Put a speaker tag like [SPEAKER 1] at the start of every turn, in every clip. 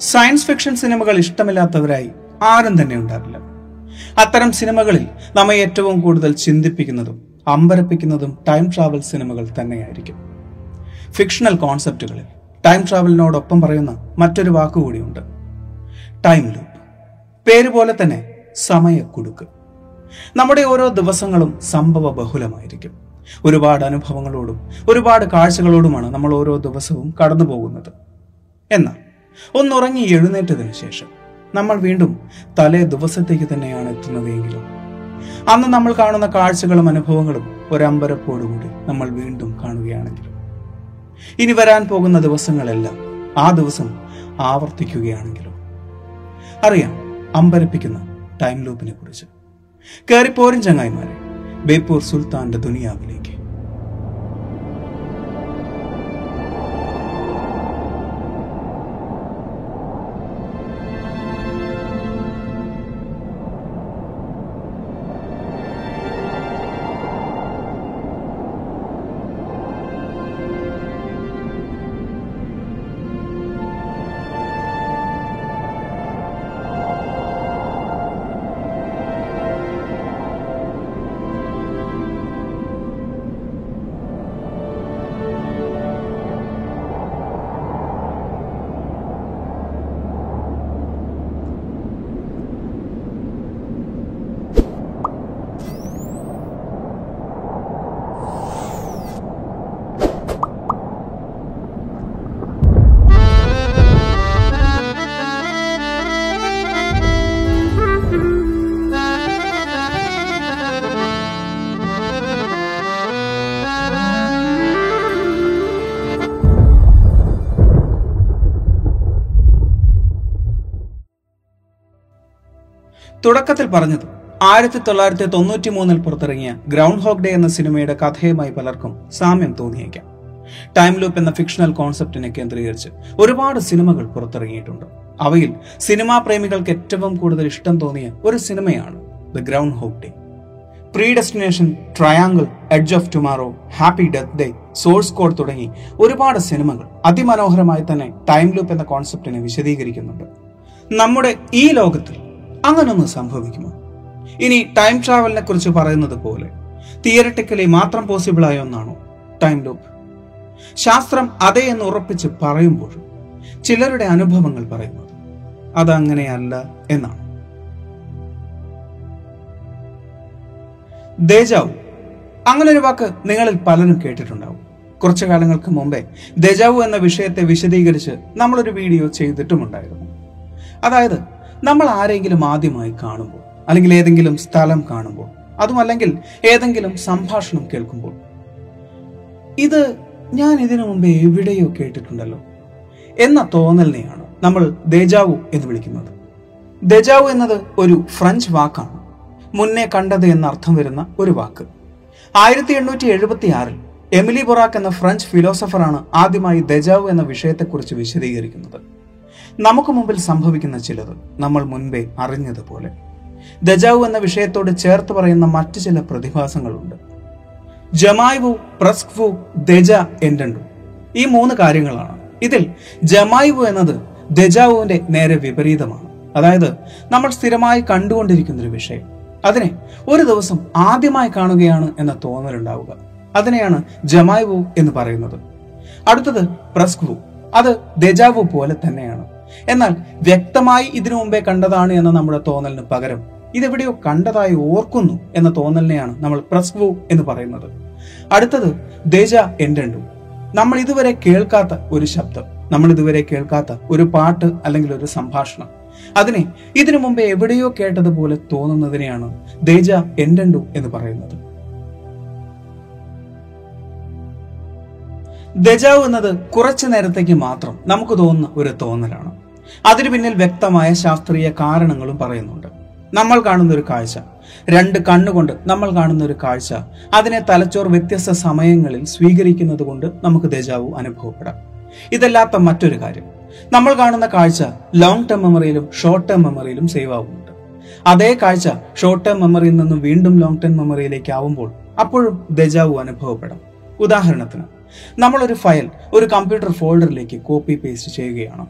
[SPEAKER 1] Science fiction സിനിമകൾ ഇഷ്ടമില്ലാത്തവരായി ആരും തന്നെ ഉണ്ടാവില്ല. അത്തരം സിനിമകളിൽ നമ്മെ ഏറ്റവും കൂടുതൽ ചിന്തിപ്പിക്കുന്നതും അമ്പരപ്പിക്കുന്നതും ടൈം ട്രാവൽ സിനിമകൾ തന്നെയായിരിക്കും. ഫിക്ഷണൽ കോൺസെപ്റ്റുകളിൽ ടൈം ട്രാവലിനോടൊപ്പം പറയുന്ന മറ്റൊരു വാക്കുകൂടിയുണ്ട്. Time loop. പേര് പോലെ തന്നെ സമയക്കുടുക്ക്. നമ്മുടെ ഓരോ ദിവസങ്ങളും സംഭവ ബഹുലമായിരിക്കും. ഒരുപാട് അനുഭവങ്ങളോടും ഒരുപാട് കാഴ്ചകളോടുമാണ് നമ്മൾ ഓരോ ദിവസവും കടന്നു പോകുന്നത് എന്നാൽ ഒന്നുറങ്ങി എഴുന്നേറ്റതിന് ശേഷം നമ്മൾ വീണ്ടും തലേ ദിവസത്തേക്ക് തന്നെയാണ് എത്തുന്നത് എങ്കിലും അന്ന് നമ്മൾ കാണുന്ന കാഴ്ചകളും അനുഭവങ്ങളും ഒരമ്പരപ്പോടുകൂടി നമ്മൾ വീണ്ടും കാണുകയാണെങ്കിലും ഇനി വരാൻ പോകുന്ന ദിവസങ്ങളെല്ലാം ആ ദിവസം ആവർത്തിക്കുകയാണെങ്കിലും അറിയാം അമ്പരപ്പിക്കുന്ന ടൈം ലൂപ്പിനെ കുറിച്ച്. കയറിപ്പോരും ചങ്ങായിമാരെ ബേപ്പൂർ സുൽത്താന്റെ ദുനിയാവിലേക്ക്. തുടക്കത്തിൽ പറഞ്ഞത് ആയിരത്തി തൊള്ളായിരത്തി തൊണ്ണൂറ്റി മൂന്നിൽ പുറത്തിറങ്ങിയ ഗ്രൗണ്ട് ഹോക്ക് ഡേ എന്ന സിനിമയുടെ കഥയുമായി പലർക്കും സാമ്യം തോന്നിയേക്കാം. ടൈം ലൂപ്പ് എന്ന ഫിക്ഷണൽ കോൺസെപ്റ്റിനെ കേന്ദ്രീകരിച്ച് ഒരുപാട് സിനിമകൾ പുറത്തിറങ്ങിയിട്ടുണ്ട്. അവയിൽ സിനിമാ പ്രേമികൾക്ക് ഏറ്റവും കൂടുതൽ ഇഷ്ടം തോന്നിയ ഒരു സിനിമയാണ് the groundhog day predestination triangle edge of tomorrow happy death day source code തുടങ്ങി ഒരുപാട് സിനിമകൾ അതിമനോഹരമായി തന്നെ ടൈം ലൂപ്പ് എന്ന കോൺസെപ്റ്റിനെ വിശദീകരിക്കുന്നുണ്ട്. നമ്മുടെ ഈ ലോകത്തിൽ അങ്ങനൊന്ന് സംഭവിക്കുമോ? ഇനി ടൈം ട്രാവലിനെ കുറിച്ച് പറയുന്നത് പോലെ തിയറട്ടിക്കലി മാത്രം പോസിബിൾ ആയ ഒന്നാണോ? ടൈം ലൂപ്പ് ശാസ്ത്രം അതെ എന്ന് ഉറപ്പിച്ച് പറയുമ്പോൾ ചിലരുടെ അനുഭവങ്ങൾ പറയുന്നത് അതങ്ങനെയല്ല എന്നാണ്. ദേജാവു അങ്ങനെ ഒരു വാക്ക് നിങ്ങളിൽ പലരും കേട്ടിട്ടുണ്ടാവും. കുറച്ചു കാലങ്ങൾക്ക് മുമ്പേ ദേജാവു എന്ന വിഷയത്തെ വിശദീകരിച്ച് നമ്മളൊരു വീഡിയോ ചെയ്തിട്ടുമുണ്ടായിരുന്നു. അതായത് നമ്മൾ ആരെങ്കിലും ആദ്യമായി കാണുമ്പോൾ അല്ലെങ്കിൽ ഏതെങ്കിലും സ്ഥലം കാണുമ്പോൾ അതുമല്ലെങ്കിൽ ഏതെങ്കിലും സംഭാഷണം കേൾക്കുമ്പോൾ. ഇത് ഞാൻ ഇതിനു മുമ്പേ എവിടെയോ കേട്ടിട്ടുണ്ടല്ലോ. എന്ന തോന്നലിനെയാണ് നമ്മൾ ദേജാവു എന്ന് വിളിക്കുന്നത്. ദജാവു എന്നത് ഒരു ഫ്രഞ്ച് വാക്കാണ്. മുന്നേ കണ്ടത് എന്ന അർത്ഥം വരുന്ന ഒരു വാക്ക്. ആയിരത്തി എണ്ണൂറ്റി എഴുപത്തി ആറിൽ എമിലി ബൊറാക്ക് എന്ന ഫ്രഞ്ച് ഫിലോസഫറാണ് ആദ്യമായി ദജാവു എന്ന വിഷയത്തെക്കുറിച്ച് വിശദീകരിക്കുന്നത്. നമുക്ക് മുമ്പിൽ സംഭവിക്കുന്ന ചിലത് നമ്മൾ മുൻപേ അറിഞ്ഞതുപോലെ. ദജാവു എന്ന വിഷയത്തോട് ചേർത്ത് പറയുന്ന മറ്റു ചില പ്രതിഭാസങ്ങളുണ്ട്. ജമായ്വു പ്രസ്ക്വു ദജ എൻഡു ഈ മൂന്ന് കാര്യങ്ങളാണ്. ഇതിൽ ജമായ്വു എന്നത് ദജാവുവിന്റെ നേരെ വിപരീതമാണ്. അതായത് നമ്മൾ സ്ഥിരമായി കണ്ടുകൊണ്ടിരിക്കുന്ന ഒരു വിഷയം. അതിനെ ഒരു ദിവസം ആദ്യമായി കാണുകയാണ് എന്ന തോന്നലുണ്ടാവുക. അതിനെയാണ് ജമായ്വു എന്ന് പറയുന്നത്. അടുത്തത് പ്രസ്ക്വു അത് ദജാവു പോലെ തന്നെയാണ്. എന്നാൽ വ്യക്തമായി ഇതിനു മുമ്പേ കണ്ടതാണ് എന്ന നമ്മുടെ തോന്നലിന് പകരം ഇതെവിടെയോ കണ്ടതായി ഓർക്കുന്നു എന്ന തോന്നലിനെയാണ് നമ്മൾ പ്രസ്വു എന്ന് പറയുന്നത്. അടുത്തത് ദേജ എന്റണ്ടു നമ്മൾ ഇതുവരെ കേൾക്കാത്ത ഒരു ശബ്ദം നമ്മൾ ഇതുവരെ കേൾക്കാത്ത ഒരു പാട്ട് അല്ലെങ്കിൽ ഒരു സംഭാഷണം. അതിനെ ഇതിനു മുമ്പേ എവിടെയോ കേട്ടതുപോലെ തോന്നുന്നതിനെയാണ് ദേജ എന്റണ്ടു എന്ന് പറയുന്നത്. ദജാവ് എന്നത് കുറച്ചു നേരത്തേക്ക് മാത്രം നമുക്ക് തോന്നുന്ന ഒരു തോന്നലാണ്. അതിന് പിന്നിൽ വ്യക്തമായ ശാസ്ത്രീയ കാരണങ്ങളും പറയുന്നുണ്ട്. നമ്മൾ കാണുന്ന ഒരു കാഴ്ച. രണ്ട് കണ്ണുകൊണ്ട് നമ്മൾ കാണുന്ന ഒരു കാഴ്ച. അതിനെ തലച്ചോർ വ്യത്യസ്ത സമയങ്ങളിൽ സ്വീകരിക്കുന്നത് കൊണ്ട് നമുക്ക് ദേജാവു അനുഭവപ്പെടാം. ഇതല്ലാത്ത മറ്റൊരു കാര്യം. നമ്മൾ കാണുന്ന കാഴ്ച ലോങ് ടേം മെമ്മറിയിലും ഷോർട്ട് ടേം മെമ്മറിയിലും സേവ് ആവുന്നുണ്ട്. അതേ കാഴ്ച ഷോർട്ട് ടേം മെമ്മറിയിൽ നിന്നും വീണ്ടും ലോങ് ടേം മെമ്മറിയിലേക്ക് ആവുമ്പോൾ അപ്പോഴും ദജാവു അനുഭവപ്പെടാം. ഉദാഹരണത്തിന് നമ്മൾ ഒരു ഫയൽ ഒരു കമ്പ്യൂട്ടർ ഫോൾഡറിലേക്ക് കോപ്പി പേസ്റ്റ് ചെയ്യുകയാണ്.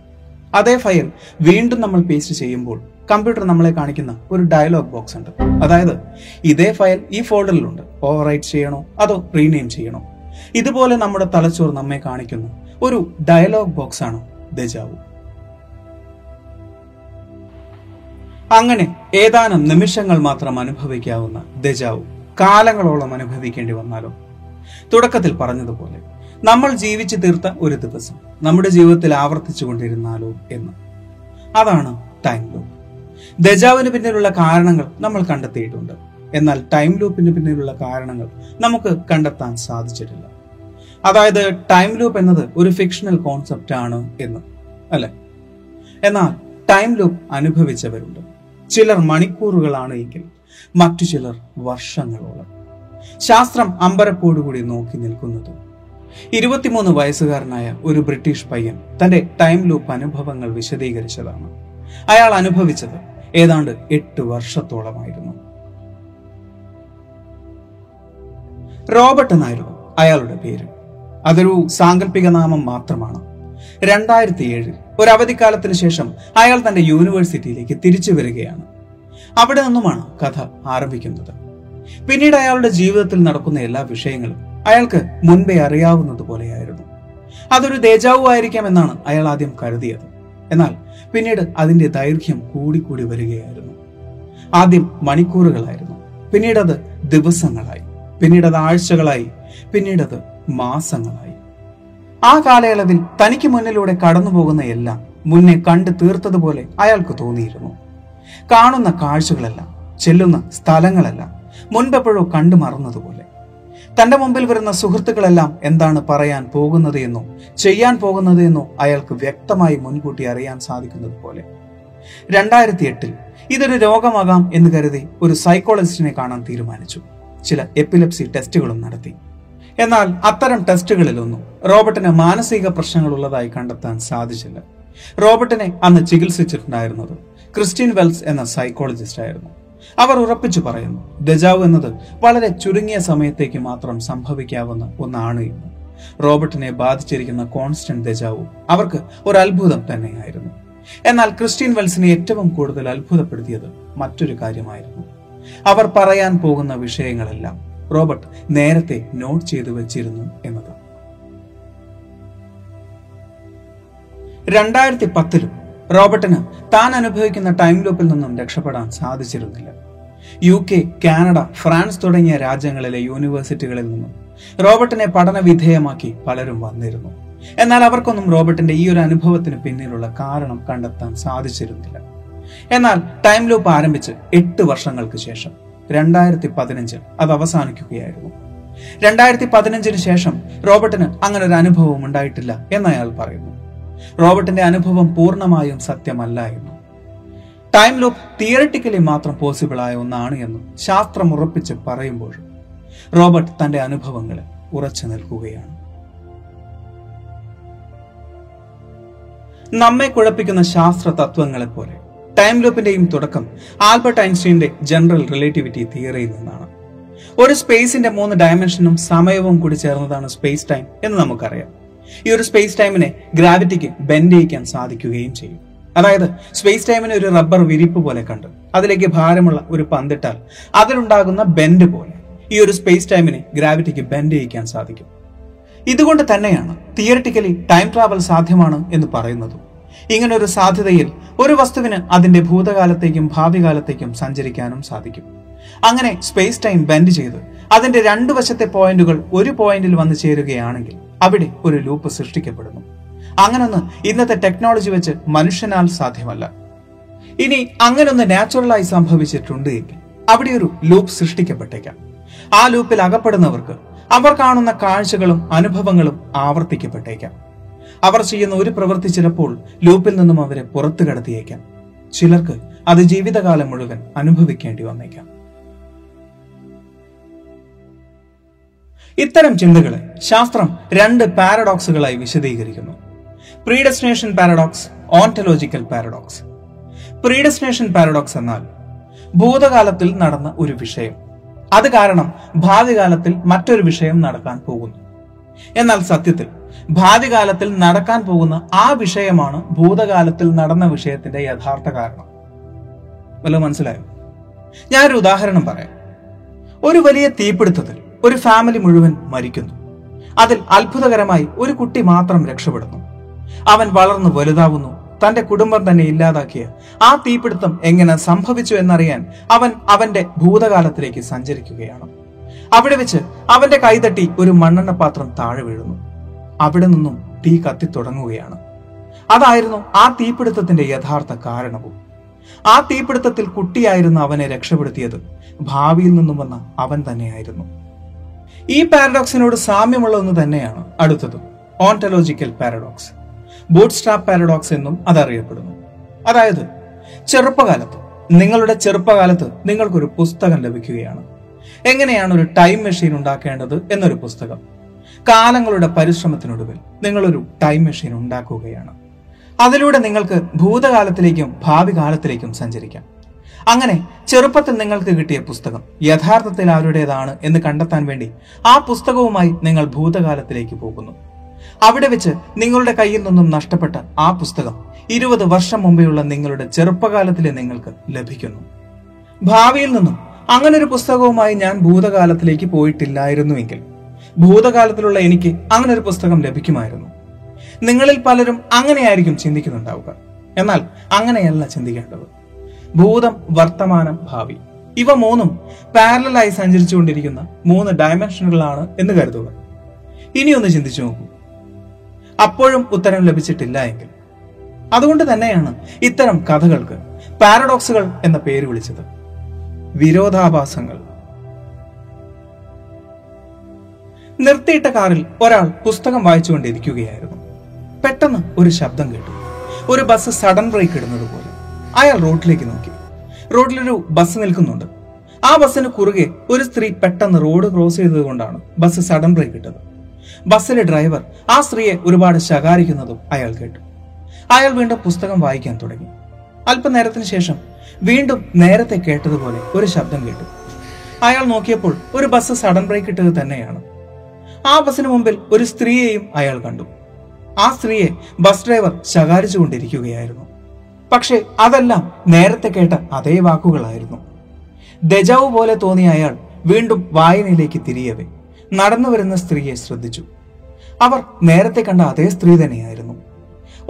[SPEAKER 1] അതേ ഫയൽ വീണ്ടും നമ്മൾ പേസ്റ്റ് ചെയ്യുമ്പോൾ കമ്പ്യൂട്ടർ നമ്മളെ കാണിക്കുന്ന ഒരു ഡയലോഗ് ബോക്സ് ഉണ്ട്. അതായത് ഇതേ ഫയൽ ഈ ഫോൾഡറിലുണ്ട് ഓവർ റൈറ്റ് ചെയ്യണോ? അതോ റീനെയിം ചെയ്യണോ? ഇതുപോലെ നമ്മുടെ തലച്ചോർ നമ്മെ കാണിക്കുന്ന ഒരു ഡയലോഗ് ബോക്സ് ആണ് ദജാവു അങ്ങനെ ഏതാനും നിമിഷങ്ങൾ മാത്രം അനുഭവിക്കാവുന്ന ദജാവു കാലങ്ങളോളം അനുഭവിക്കേണ്ടി വന്നാലോ? തുടക്കത്തിൽ പറഞ്ഞതുപോലെ നമ്മൾ ജീവിച്ചു തീർത്ത ഒരു ദിവസം നമ്മുടെ ജീവിതത്തിൽ ആവർത്തിച്ചു കൊണ്ടിരുന്നാലോ എന്ന്. അതാണ് ടൈം ലൂപ്പ് ദജാവിന് പിന്നിലുള്ള കാരണങ്ങൾ നമ്മൾ കണ്ടെത്തിയിട്ടുണ്ട്. എന്നാൽ ടൈം ലൂപ്പിന് പിന്നിലുള്ള കാരണങ്ങൾ നമുക്ക് കണ്ടെത്താൻ സാധിച്ചിട്ടില്ല. അതായത് ടൈം ലൂപ്പ് എന്നത് ഒരു ഫിക്ഷണൽ കോൺസെപ്റ്റ് ആണ് എന്ന് അല്ലെ? എന്നാൽ ടൈം ലൂപ്പ് അനുഭവിച്ചവരുണ്ട്. ചിലർ മണിക്കൂറുകളാണ് എങ്കിൽ മറ്റു ചിലർ വർഷങ്ങളോളം. ശാസ്ത്രം അമ്പരപ്പോടുകൂടി നോക്കി നിൽക്കുന്നത് ഇരുപത്തിമൂന്ന് വയസ്സുകാരനായ ഒരു ബ്രിട്ടീഷ് പയ്യൻ തന്റെ ടൈം ലൂപ്പ് അനുഭവങ്ങൾ വിശദീകരിച്ചതാണ്. അയാൾ അനുഭവിച്ചത് ഏതാണ്ട് എട്ട് വർഷത്തോളമായിരുന്നു. റോബർട്ട് എന്നായിരുന്നു അയാളുടെ പേര്. അതൊരു സാങ്കല്പിക നാമം മാത്രമാണ്. രണ്ടായിരത്തി ഏഴിൽ ഒരു അവധിക്കാലത്തിന് ശേഷം അയാൾ തന്റെ യൂണിവേഴ്സിറ്റിയിലേക്ക് തിരിച്ചു വരികയാണ്. അവിടെ നിന്നുമാണ് കഥ ആരംഭിക്കുന്നത്. പിന്നീട് അയാളുടെ ജീവിതത്തിൽ നടക്കുന്ന എല്ലാ വിഷയങ്ങളും അയാൾക്ക് മുൻപേ അറിയാവുന്നതുപോലെയായിരുന്നു അതൊരു തേജാവു ആയിരിക്കാം എന്നാണ് അയാൾ ആദ്യം കരുതിയത്. എന്നാൽ പിന്നീട് അതിന്റെ ദൈർഘ്യം കൂടിക്കൂടി വരികയായിരുന്നു. ആദ്യം മണിക്കൂറുകളായിരുന്നു. പിന്നീട് അത് ദിവസങ്ങളായി. പിന്നീട് അത് ആഴ്ചകളായി. പിന്നീട് അത് മാസങ്ങളായി. ആ കാലയളവിൽ തനിക്ക് മുന്നിലൂടെ കടന്നു പോകുന്ന എല്ലാം മുന്നേ കണ്ടു തീർത്തതുപോലെ അയാൾക്ക് തോന്നിയിരുന്നു. കാണുന്ന കാഴ്ചകളെല്ലാം ചെല്ലുന്ന സ്ഥലങ്ങളെല്ലാം മുൻപെപ്പോഴോ കണ്ടു മറന്നതുപോലെ. തന്റെ മുമ്പിൽ വരുന്ന സുഹൃത്തുക്കളെല്ലാം എന്താണ് പറയാൻ പോകുന്നത് എന്നോ ചെയ്യാൻ പോകുന്നത് എന്നോ അയാൾക്ക് വ്യക്തമായി മുൻകൂട്ടി അറിയാൻ സാധിക്കുന്നത് പോലെ. രണ്ടായിരത്തി എട്ടിൽ ഇതൊരു രോഗമാകാം എന്ന് കരുതി ഒരു സൈക്കോളജിസ്റ്റിനെ കാണാൻ തീരുമാനിച്ചു. ചില എപ്പിലെപ്സി ടെസ്റ്റുകളും നടത്തി. എന്നാൽ അത്തരം ടെസ്റ്റുകളിലൊന്നും റോബർട്ടിന് മാനസിക പ്രശ്നങ്ങൾ ഉള്ളതായി കണ്ടെത്താൻ സാധിച്ചില്ല. റോബർട്ടിനെ അന്ന് ചികിത്സിച്ചിട്ടുണ്ടായിരുന്നത് ക്രിസ്റ്റീൻ വെൽസ് എന്ന സൈക്കോളജിസ്റ്റ് ആയിരുന്നു അവർ ഉറപ്പിച്ചു പറയുന്നു ദജാവ് എന്നത് വളരെ ചുരുങ്ങിയ സമയത്തേക്ക് മാത്രം സംഭവിക്കാവുന്ന ഒന്നാണ് എന്ന്. റോബർട്ടിനെ ബാധിച്ചിരിക്കുന്ന കോൺസ്റ്റന്റ് ദജാവു അവർക്ക് ഒരു അത്ഭുതം തന്നെയായിരുന്നു. എന്നാൽ ക്രിസ്റ്റീൻ വെൽസിനെ ഏറ്റവും കൂടുതൽ അത്ഭുതപ്പെടുത്തിയത് മറ്റൊരു കാര്യമായിരുന്നു. അവർ പറയാൻ പോകുന്ന വിഷയങ്ങളെല്ലാം റോബർട്ട് നേരത്തെ നോട്ട് ചെയ്തു വെച്ചിരുന്നു എന്നത്. രണ്ടായിരത്തി പത്തിലും റോബർട്ടിന് താൻ അനുഭവിക്കുന്ന ടൈം ലൂപ്പിൽ നിന്നും രക്ഷപ്പെടാൻ സാധിച്ചിരുന്നില്ല. യു കെ കാനഡ ഫ്രാൻസ് തുടങ്ങിയ രാജ്യങ്ങളിലെ യൂണിവേഴ്സിറ്റികളിൽ നിന്നും റോബർട്ടിനെ പഠന വിധേയമാക്കി പലരും വന്നിരുന്നു. എന്നാൽ അവർക്കൊന്നും റോബർട്ടിന്റെ ഈ ഒരു അനുഭവത്തിന് പിന്നിലുള്ള കാരണം കണ്ടെത്താൻ സാധിച്ചിരുന്നില്ല. എന്നാൽ ടൈം ലൂപ്പ് ആരംഭിച്ച് എട്ട് വർഷങ്ങൾക്ക് ശേഷം രണ്ടായിരത്തി പതിനഞ്ചിൽ അത് അവസാനിക്കുകയായിരുന്നു. രണ്ടായിരത്തി പതിനഞ്ചിന് ശേഷം റോബർട്ടിന് അങ്ങനെ ഒരു അനുഭവം ഉണ്ടായിട്ടില്ല എന്ന് അയാൾ പറയുന്നു. റോബർട്ടിന്റെ അനുഭവം പൂർണമായും സത്യമല്ലായിരുന്നു ടൈം ലൂപ്പ് തിയറട്ടിക്കലി മാത്രം പോസിബിൾ ആയ ഒന്നാണ് എന്ന് ശാസ്ത്രം ഉറപ്പിച്ച് പറയുമ്പോൾ റോബർട്ട് തന്റെ അനുഭവങ്ങളിൽ ഉറച്ചു നിൽക്കുകയാണ്. നമ്മെ കുഴപ്പിക്കുന്ന ശാസ്ത്ര തത്വങ്ങളെ പോലെ ടൈം ലൂപ്പിന്റെയും തുടക്കം ആൽബർട്ട് ഐൻസ്റ്റീന്റെ ജനറൽ റിലേറ്റിവിറ്റി തിയറിയിൽ നിന്നാണ്. ഒരു സ്പേസിന്റെ മൂന്ന് ഡയമെൻഷനും സമയവും കൂടി ചേർന്നതാണ് സ്പേസ് ടൈം എന്ന് നമുക്കറിയാം. ഈ ഒരു സ്പേസ് ടൈമിനെ ഗ്രാവിറ്റിക്ക് ബെൻഡ് ചെയ്യിക്കാൻ സാധിക്കുകയും ചെയ്യും. അതായത് സ്പേസ് ടൈമിനെ ഒരു റബ്ബർ വിരിപ്പ് പോലെ കണ്ട് അതിലേക്ക് ഭാരമുള്ള ഒരു പന്തിട്ടാൽ അതിലുണ്ടാകുന്ന ബെൻഡ് പോലെ ഈ ഒരു സ്പേസ് ടൈമിനെ ഗ്രാവിറ്റിക്ക് ബെൻഡ് ചെയ്യിക്കാൻ സാധിക്കും. ഇതുകൊണ്ട് തന്നെയാണ് തിയറിറ്റിക്കലി ടൈം ട്രാവൽ സാധ്യമാണ് എന്ന് പറയുന്നതും. ഇങ്ങനെ ഒരു സാധ്യതയിൽ ഒരു വസ്തുവിന് അതിന്റെ ഭൂതകാലത്തേക്കും ഭാവി കാലത്തേക്കും സഞ്ചരിക്കാനും സാധിക്കും. അങ്ങനെ സ്പേസ് ടൈം ബെൻഡ് ചെയ്ത് അതിന്റെ രണ്ടു വശത്തെ പോയിന്റുകൾ ഒരു പോയിന്റിൽ വന്നു ചേരുകയാണെങ്കിൽ അവിടെ ഒരു ലൂപ്പ് സൃഷ്ടിക്കപ്പെടുന്നു. അങ്ങനൊന്ന് ഇന്നത്തെ ടെക്നോളജി വെച്ച് മനുഷ്യനാൽ സാധ്യമല്ല. ഇനി അങ്ങനൊന്ന് നാച്ചുറലായി സംഭവിച്ചിട്ടുണ്ട് എങ്കിൽ അവിടെ ഒരു ലൂപ്പ് സൃഷ്ടിക്കപ്പെട്ടേക്കാം. ആ ലൂപ്പിൽ അകപ്പെടുന്നവർക്ക് അവർ കാണുന്ന കാഴ്ചകളും അനുഭവങ്ങളും ആവർത്തിക്കപ്പെട്ടേക്കാം. അവർ ചെയ്യുന്ന ഒരു പ്രവൃത്തി ചിലപ്പോൾ ലൂപ്പിൽ നിന്നും അവരെ പുറത്തു കടത്തിയേക്കാം. ചിലർക്ക് അത് ജീവിതകാലം മുഴുവൻ അനുഭവിക്കേണ്ടി വന്നേക്കാം. ഇത്തരം ചിന്തകളെ ശാസ്ത്രം രണ്ട് പാരഡോക്സുകളായി വിശദീകരിക്കുന്നു. Predestination paradox ontological paradox predestination paradox എന്നാൽ ഭൂതകാലത്തിൽ നടന്ന ഒരു വിഷയം. അത് കാരണം ഭാവി കാലത്തിൽ മറ്റൊരു വിഷയം നടക്കാൻ പോകുന്നു. എന്നാൽ സത്യത്തിൽ ഭാവി കാലത്തിൽ നടക്കാൻ പോകുന്ന ആ വിഷയമാണ് ഭൂതകാലത്തിൽ നടന്ന വിഷയത്തിന്റെ യഥാർത്ഥ കാരണം. വല്ല മനസ്സിലായോ? ഞാനൊരു ഉദാഹരണം പറയാം. ഒരു വലിയ തീപിടുത്തത്തിൽ ഒരു ഫാമിലി മുഴുവൻ മരിക്കുന്നു. അതിൽ അത്ഭുതകരമായി ഒരു കുട്ടി മാത്രം രക്ഷപ്പെടുന്നു. അവൻ വളർന്നു വലുതാവുന്നു. തന്റെ കുടുംബം തന്നെ ഇല്ലാതാക്കിയ ആ തീപിടുത്തം എങ്ങനെ സംഭവിച്ചു എന്നറിയാൻ അവൻ അവന്റെ ഭൂതകാലത്തിലേക്ക് സഞ്ചരിക്കുകയാണ്. അവിടെ വെച്ച് അവന്റെ കൈതട്ടി ഒരു മണ്ണെണ്ണ പാത്രം താഴെ വീഴുന്നു. അവിടെ നിന്നും തീ കത്തി തുടങ്ങുകയാണ്. അതായിരുന്നു ആ തീപിടുത്തത്തിന്റെ യഥാർത്ഥ കാരണവും. ആ തീപിടുത്തത്തിൽ കുട്ടിയായിരുന്ന അവനെ രക്ഷപ്പെടുത്തിയത്. ഭാവിയിൽ നിന്നും വന്ന അവൻ തന്നെയായിരുന്നു. ഈ പാരഡോക്സിനോട് സാമ്യമുള്ള ഒന്ന് തന്നെയാണ് അടുത്തത്. Ontological paradox. Boot strap paradox എന്നും അതറിയപ്പെടുന്നു. അതായത് ചെറുപ്പകാലത്ത് നിങ്ങളുടെ ചെറുപ്പകാലത്ത് നിങ്ങൾക്കൊരു പുസ്തകം ലഭിക്കുകയാണ്. എങ്ങനെയാണ് ഒരു ടൈം മെഷീൻ ഉണ്ടാക്കേണ്ടത് എന്നൊരു പുസ്തകം. കാലങ്ങളുടെ പരിശ്രമത്തിനൊടുവിൽ നിങ്ങളൊരു ടൈം മെഷീൻ ഉണ്ടാക്കുകയാണ്. അതിലൂടെ നിങ്ങൾക്ക് ഭൂതകാലത്തിലേക്കും ഭാവി കാലത്തിലേക്കും സഞ്ചരിക്കാം. അങ്ങനെ ചെറുപ്പത്തിൽ നിങ്ങൾക്ക് കിട്ടിയ പുസ്തകം യഥാർത്ഥത്തിൽ ആരുടേതാണ് എന്ന് കണ്ടെത്താൻ വേണ്ടി ആ പുസ്തകവുമായി നിങ്ങൾ ഭൂതകാലത്തിലേക്ക് പോകുന്നു. അവിടെ വെച്ച് നിങ്ങളുടെ കയ്യിൽ നിന്നും നഷ്ടപ്പെട്ട ആ പുസ്തകം ഇരുപത് വർഷം മുമ്പെയുള്ള നിങ്ങളുടെ ചെറുപ്പകാലത്തിലെ നിങ്ങൾക്ക് ലഭിക്കുന്നു. ഭാവിയിൽ നിന്നും അങ്ങനൊരു പുസ്തകവുമായി ഞാൻ ഭൂതകാലത്തിലേക്ക് പോയിട്ടില്ലായിരുന്നുവെങ്കിൽ ഭൂതകാലത്തിലുള്ള എനിക്ക് അങ്ങനൊരു പുസ്തകം ലഭിക്കുമായിരുന്നു. നിങ്ങളിൽ പലരും അങ്ങനെയായിരിക്കും ചിന്തിക്കുന്നുണ്ടാവുക. എന്നാൽ അങ്ങനെയല്ല ചിന്തിക്കേണ്ടത്. ഭൂതം വർത്തമാനം ഭാവി ഇവ മൂന്നും പാരലായി സഞ്ചരിച്ചുകൊണ്ടിരിക്കുന്ന മൂന്ന് ഡയമെൻഷനുകളാണ് എന്ന് കരുതുക. ഇനിയൊന്ന് ചിന്തിച്ചു നോക്കൂ. അപ്പോഴും ഉത്തരം ലഭിച്ചിട്ടില്ല എങ്കിൽ. അതുകൊണ്ട് തന്നെയാണ് ഇത്തരം കഥകൾക്ക് പാരഡോക്സുകൾ എന്ന പേര് വിളിച്ചത്. വിരോധാഭാസങ്ങൾ. നിർത്തിയിട്ട കാറിൽ ഒരാൾ പുസ്തകം വായിച്ചുകൊണ്ടിരിക്കുകയായിരുന്നു. പെട്ടെന്ന് ഒരു ശബ്ദം കേട്ടു. ഒരു ബസ് സഡൻ ബ്രേക്ക് ഇടുന്നത് പോലെ. അയാൾ റോഡിലേക്ക് നോക്കി. റോഡിലൊരു ബസ് നിൽക്കുന്നുണ്ട്. ആ ബസ്സിന് കുറുകെ ഒരു സ്ത്രീ പെട്ടെന്ന് റോഡ് ക്രോസ് ചെയ്തതുകൊണ്ടാണ് ബസ് സഡൻ ബ്രേക്ക് ഇട്ടത്. ബസ്സിലെ ഡ്രൈവർ ആ സ്ത്രീയെ ഒരുപാട് ശകാരിക്കുന്നതും അയാൾ കേട്ടു. അയാൾ വീണ്ടും പുസ്തകം വായിക്കാൻ തുടങ്ങി. അല്പനേരത്തിന് ശേഷം വീണ്ടും നേരത്തെ കേട്ടതുപോലെ ഒരു ശബ്ദം കേട്ടു. അയാൾ നോക്കിയപ്പോൾ ഒരു ബസ് സഡൻ ബ്രേക്ക് ഇട്ടത് തന്നെയാണ്. ആ ബസ്സിന് മുമ്പിൽ ഒരു സ്ത്രീയെയും അയാൾ കണ്ടു. ആ സ്ത്രീയെ ബസ് ഡ്രൈവർ ശകാരിച്ചുകൊണ്ടിരിക്കുകയായിരുന്നു. പക്ഷേ അതെല്ലാം നേരത്തെ കേട്ട അതേ വാക്കുകളായിരുന്നു. ദജാവ് പോലെ തോന്നിയ അയാൾ വീണ്ടും വായനയിലേക്ക് തിരിയവേ. നടന്നു വരുന്ന സ്ത്രീയെ ശ്രദ്ധിച്ചു. അവർ നേരത്തെ കണ്ട അതേ സ്ത്രീ തന്നെയായിരുന്നു.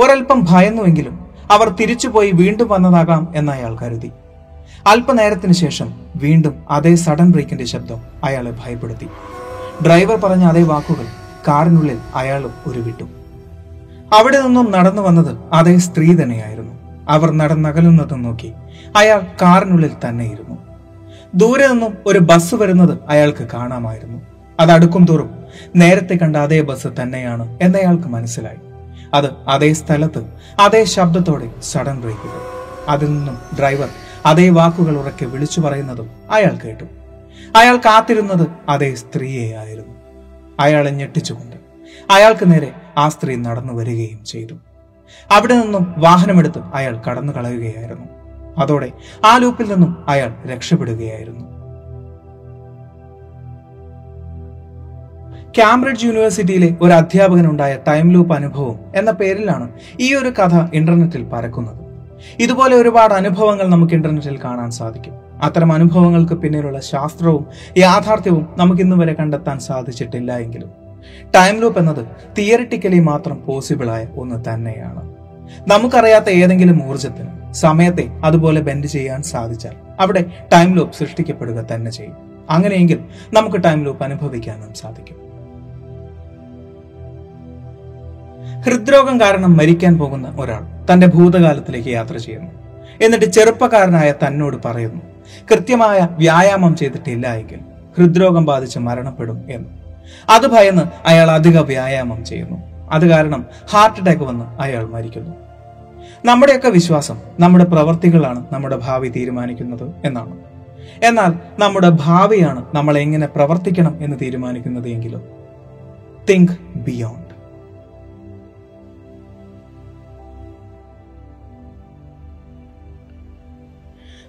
[SPEAKER 1] ഒരൽപ്പം ഭയന്നുവെങ്കിലും അവർ തിരിച്ചുപോയി വീണ്ടും വന്നതാകാം എന്ന് അയാൾ കരുതി. അല്പനേരത്തിന് ശേഷം വീണ്ടും അതേ സഡൻ ബ്രേക്കിന്റെ ശബ്ദം അയാളെ ഭയപ്പെടുത്തി. ഡ്രൈവർ പറഞ്ഞ അതേ വാക്കുകൾ കാറിനുള്ളിൽ അയാളും ഉരുവിട്ടു. അവിടെ നിന്നും നടന്നു വന്നത് അതേ സ്ത്രീ തന്നെയായിരുന്നു. അവർ നടന്നകലുന്നതും നോക്കി അയാൾ കാറിനുള്ളിൽ തന്നെയിരുന്നു. ദൂരെ നിന്നും ഒരു ബസ് വരുന്നത് അയാൾക്ക് കാണാമായിരുന്നു. അത് അടുക്കും തോറും നേരത്തെ കണ്ട അതേ ബസ് തന്നെയാണ് എന്നയാൾക്ക് മനസ്സിലായി. അത് അതേ സ്ഥലത്ത് അതേ ശബ്ദത്തോടെ സഡൻ ബ്രേക്കുകൾ. അതിൽ നിന്നും ഡ്രൈവർ അതേ വാക്കുകൾ ഉറക്കെ വിളിച്ചു പറയുന്നതും അയാൾ കേട്ടു. അയാൾ കാത്തിരുന്നത് അതേ സ്ത്രീയെ ആയിരുന്നു. അയാളെ ഞെട്ടിച്ചുകൊണ്ട് അയാൾക്ക് നേരെ ആ സ്ത്രീ നടന്നു വരികയും ചെയ്തു. അവിടെ നിന്നും വാഹനമെടുത്ത് അയാൾ കടന്നു കളയുകയായിരുന്നു അതോടെ ആ ലൂപ്പിൽ നിന്നും അയാൾ രക്ഷപ്പെടുകയായിരുന്നു. കാംബ്രിഡ്ജ് യൂണിവേഴ്സിറ്റിയിലെ ഒരു അധ്യാപകനുണ്ടായ ടൈം ലൂപ്പ് അനുഭവം എന്ന പേരിലാണ് ഈ ഒരു കഥ ഇന്റർനെറ്റിൽ പരക്കുന്നത്. ഇതുപോലെ ഒരുപാട് അനുഭവങ്ങൾ നമുക്ക് ഇന്റർനെറ്റിൽ കാണാൻ സാധിക്കും. അത്തരം അനുഭവങ്ങൾക്ക് പിന്നിലുള്ള ശാസ്ത്രവും യാഥാർത്ഥ്യവും നമുക്ക് ഇന്ന് വരെ കണ്ടെത്താൻ സാധിച്ചിട്ടില്ല എങ്കിലും. ടൈം ലൂപ്പ് എന്നത് തിയറിറ്റിക്കലി മാത്രം പോസിബിൾ ആയ ഒന്ന് തന്നെയാണ്. നമുക്കറിയാത്ത ഏതെങ്കിലും ഊർജത്തിന് സമയത്തെ അതുപോലെ ബെൻഡ് ചെയ്യാൻ സാധിച്ചാൽ അവിടെ ടൈം ലൂപ്പ് സൃഷ്ടിക്കപ്പെടുക തന്നെ ചെയ്യും. അങ്ങനെയെങ്കിൽ നമുക്ക് ടൈം ലൂപ്പ് അനുഭവിക്കാനും സാധിക്കും. ഹൃദ്രോഗം കാരണം മരിക്കാൻ പോകുന്ന ഒരാൾ തന്റെ ഭൂതകാലത്തിലേക്ക് യാത്ര ചെയ്യുന്നു. എന്നിട്ട് ചെറുപ്പക്കാരനായ തന്നോട് പറയുന്നു കൃത്യമായ വ്യായാമം ചെയ്തിട്ടില്ല എങ്കിൽ ഹൃദ്രോഗം ബാധിച്ച് മരണപ്പെടും എന്ന്. അത് ഭയന്ന് അയാൾ അധിക വ്യായാമം ചെയ്യുന്നു. അത് കാരണം ഹാർട്ട് അറ്റാക്ക് വന്ന് അയാൾ മരിക്കുന്നു. നമ്മുടെയൊക്കെ വിശ്വാസം നമ്മുടെ പ്രവർത്തികളാണ് നമ്മുടെ ഭാവി തീരുമാനിക്കുന്നത് എന്നാണ്. എന്നാൽ നമ്മുടെ ഭാവിയാണ് നമ്മൾ എങ്ങനെ പ്രവർത്തിക്കണം എന്ന് തീരുമാനിക്കുന്നത് എങ്കിലും തിങ്ക് ബിയോണ്ട്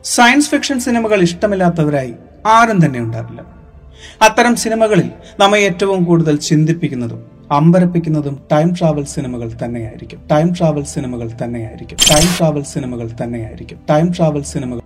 [SPEAKER 1] സയൻസ് ഫിക്ഷൻ സിനിമകൾ ഇഷ്ടമില്ലാത്തവരായി ആരും തന്നെ ഉണ്ടാവില്ല. അത്തരം സിനിമകളിൽ നമ്മെ ഏറ്റവും കൂടുതൽ ചിന്തിപ്പിക്കുന്നതും അമ്പരപ്പിക്കുന്നതും ടൈം ട്രാവൽ സിനിമകൾ തന്നെയായിരിക്കും. ടൈം ട്രാവൽ സിനിമകൾ തന്നെയായിരിക്കും. ടൈം ട്രാവൽ സിനിമകൾ തന്നെയായിരിക്കും. ടൈം ട്രാവൽ സിനിമകൾ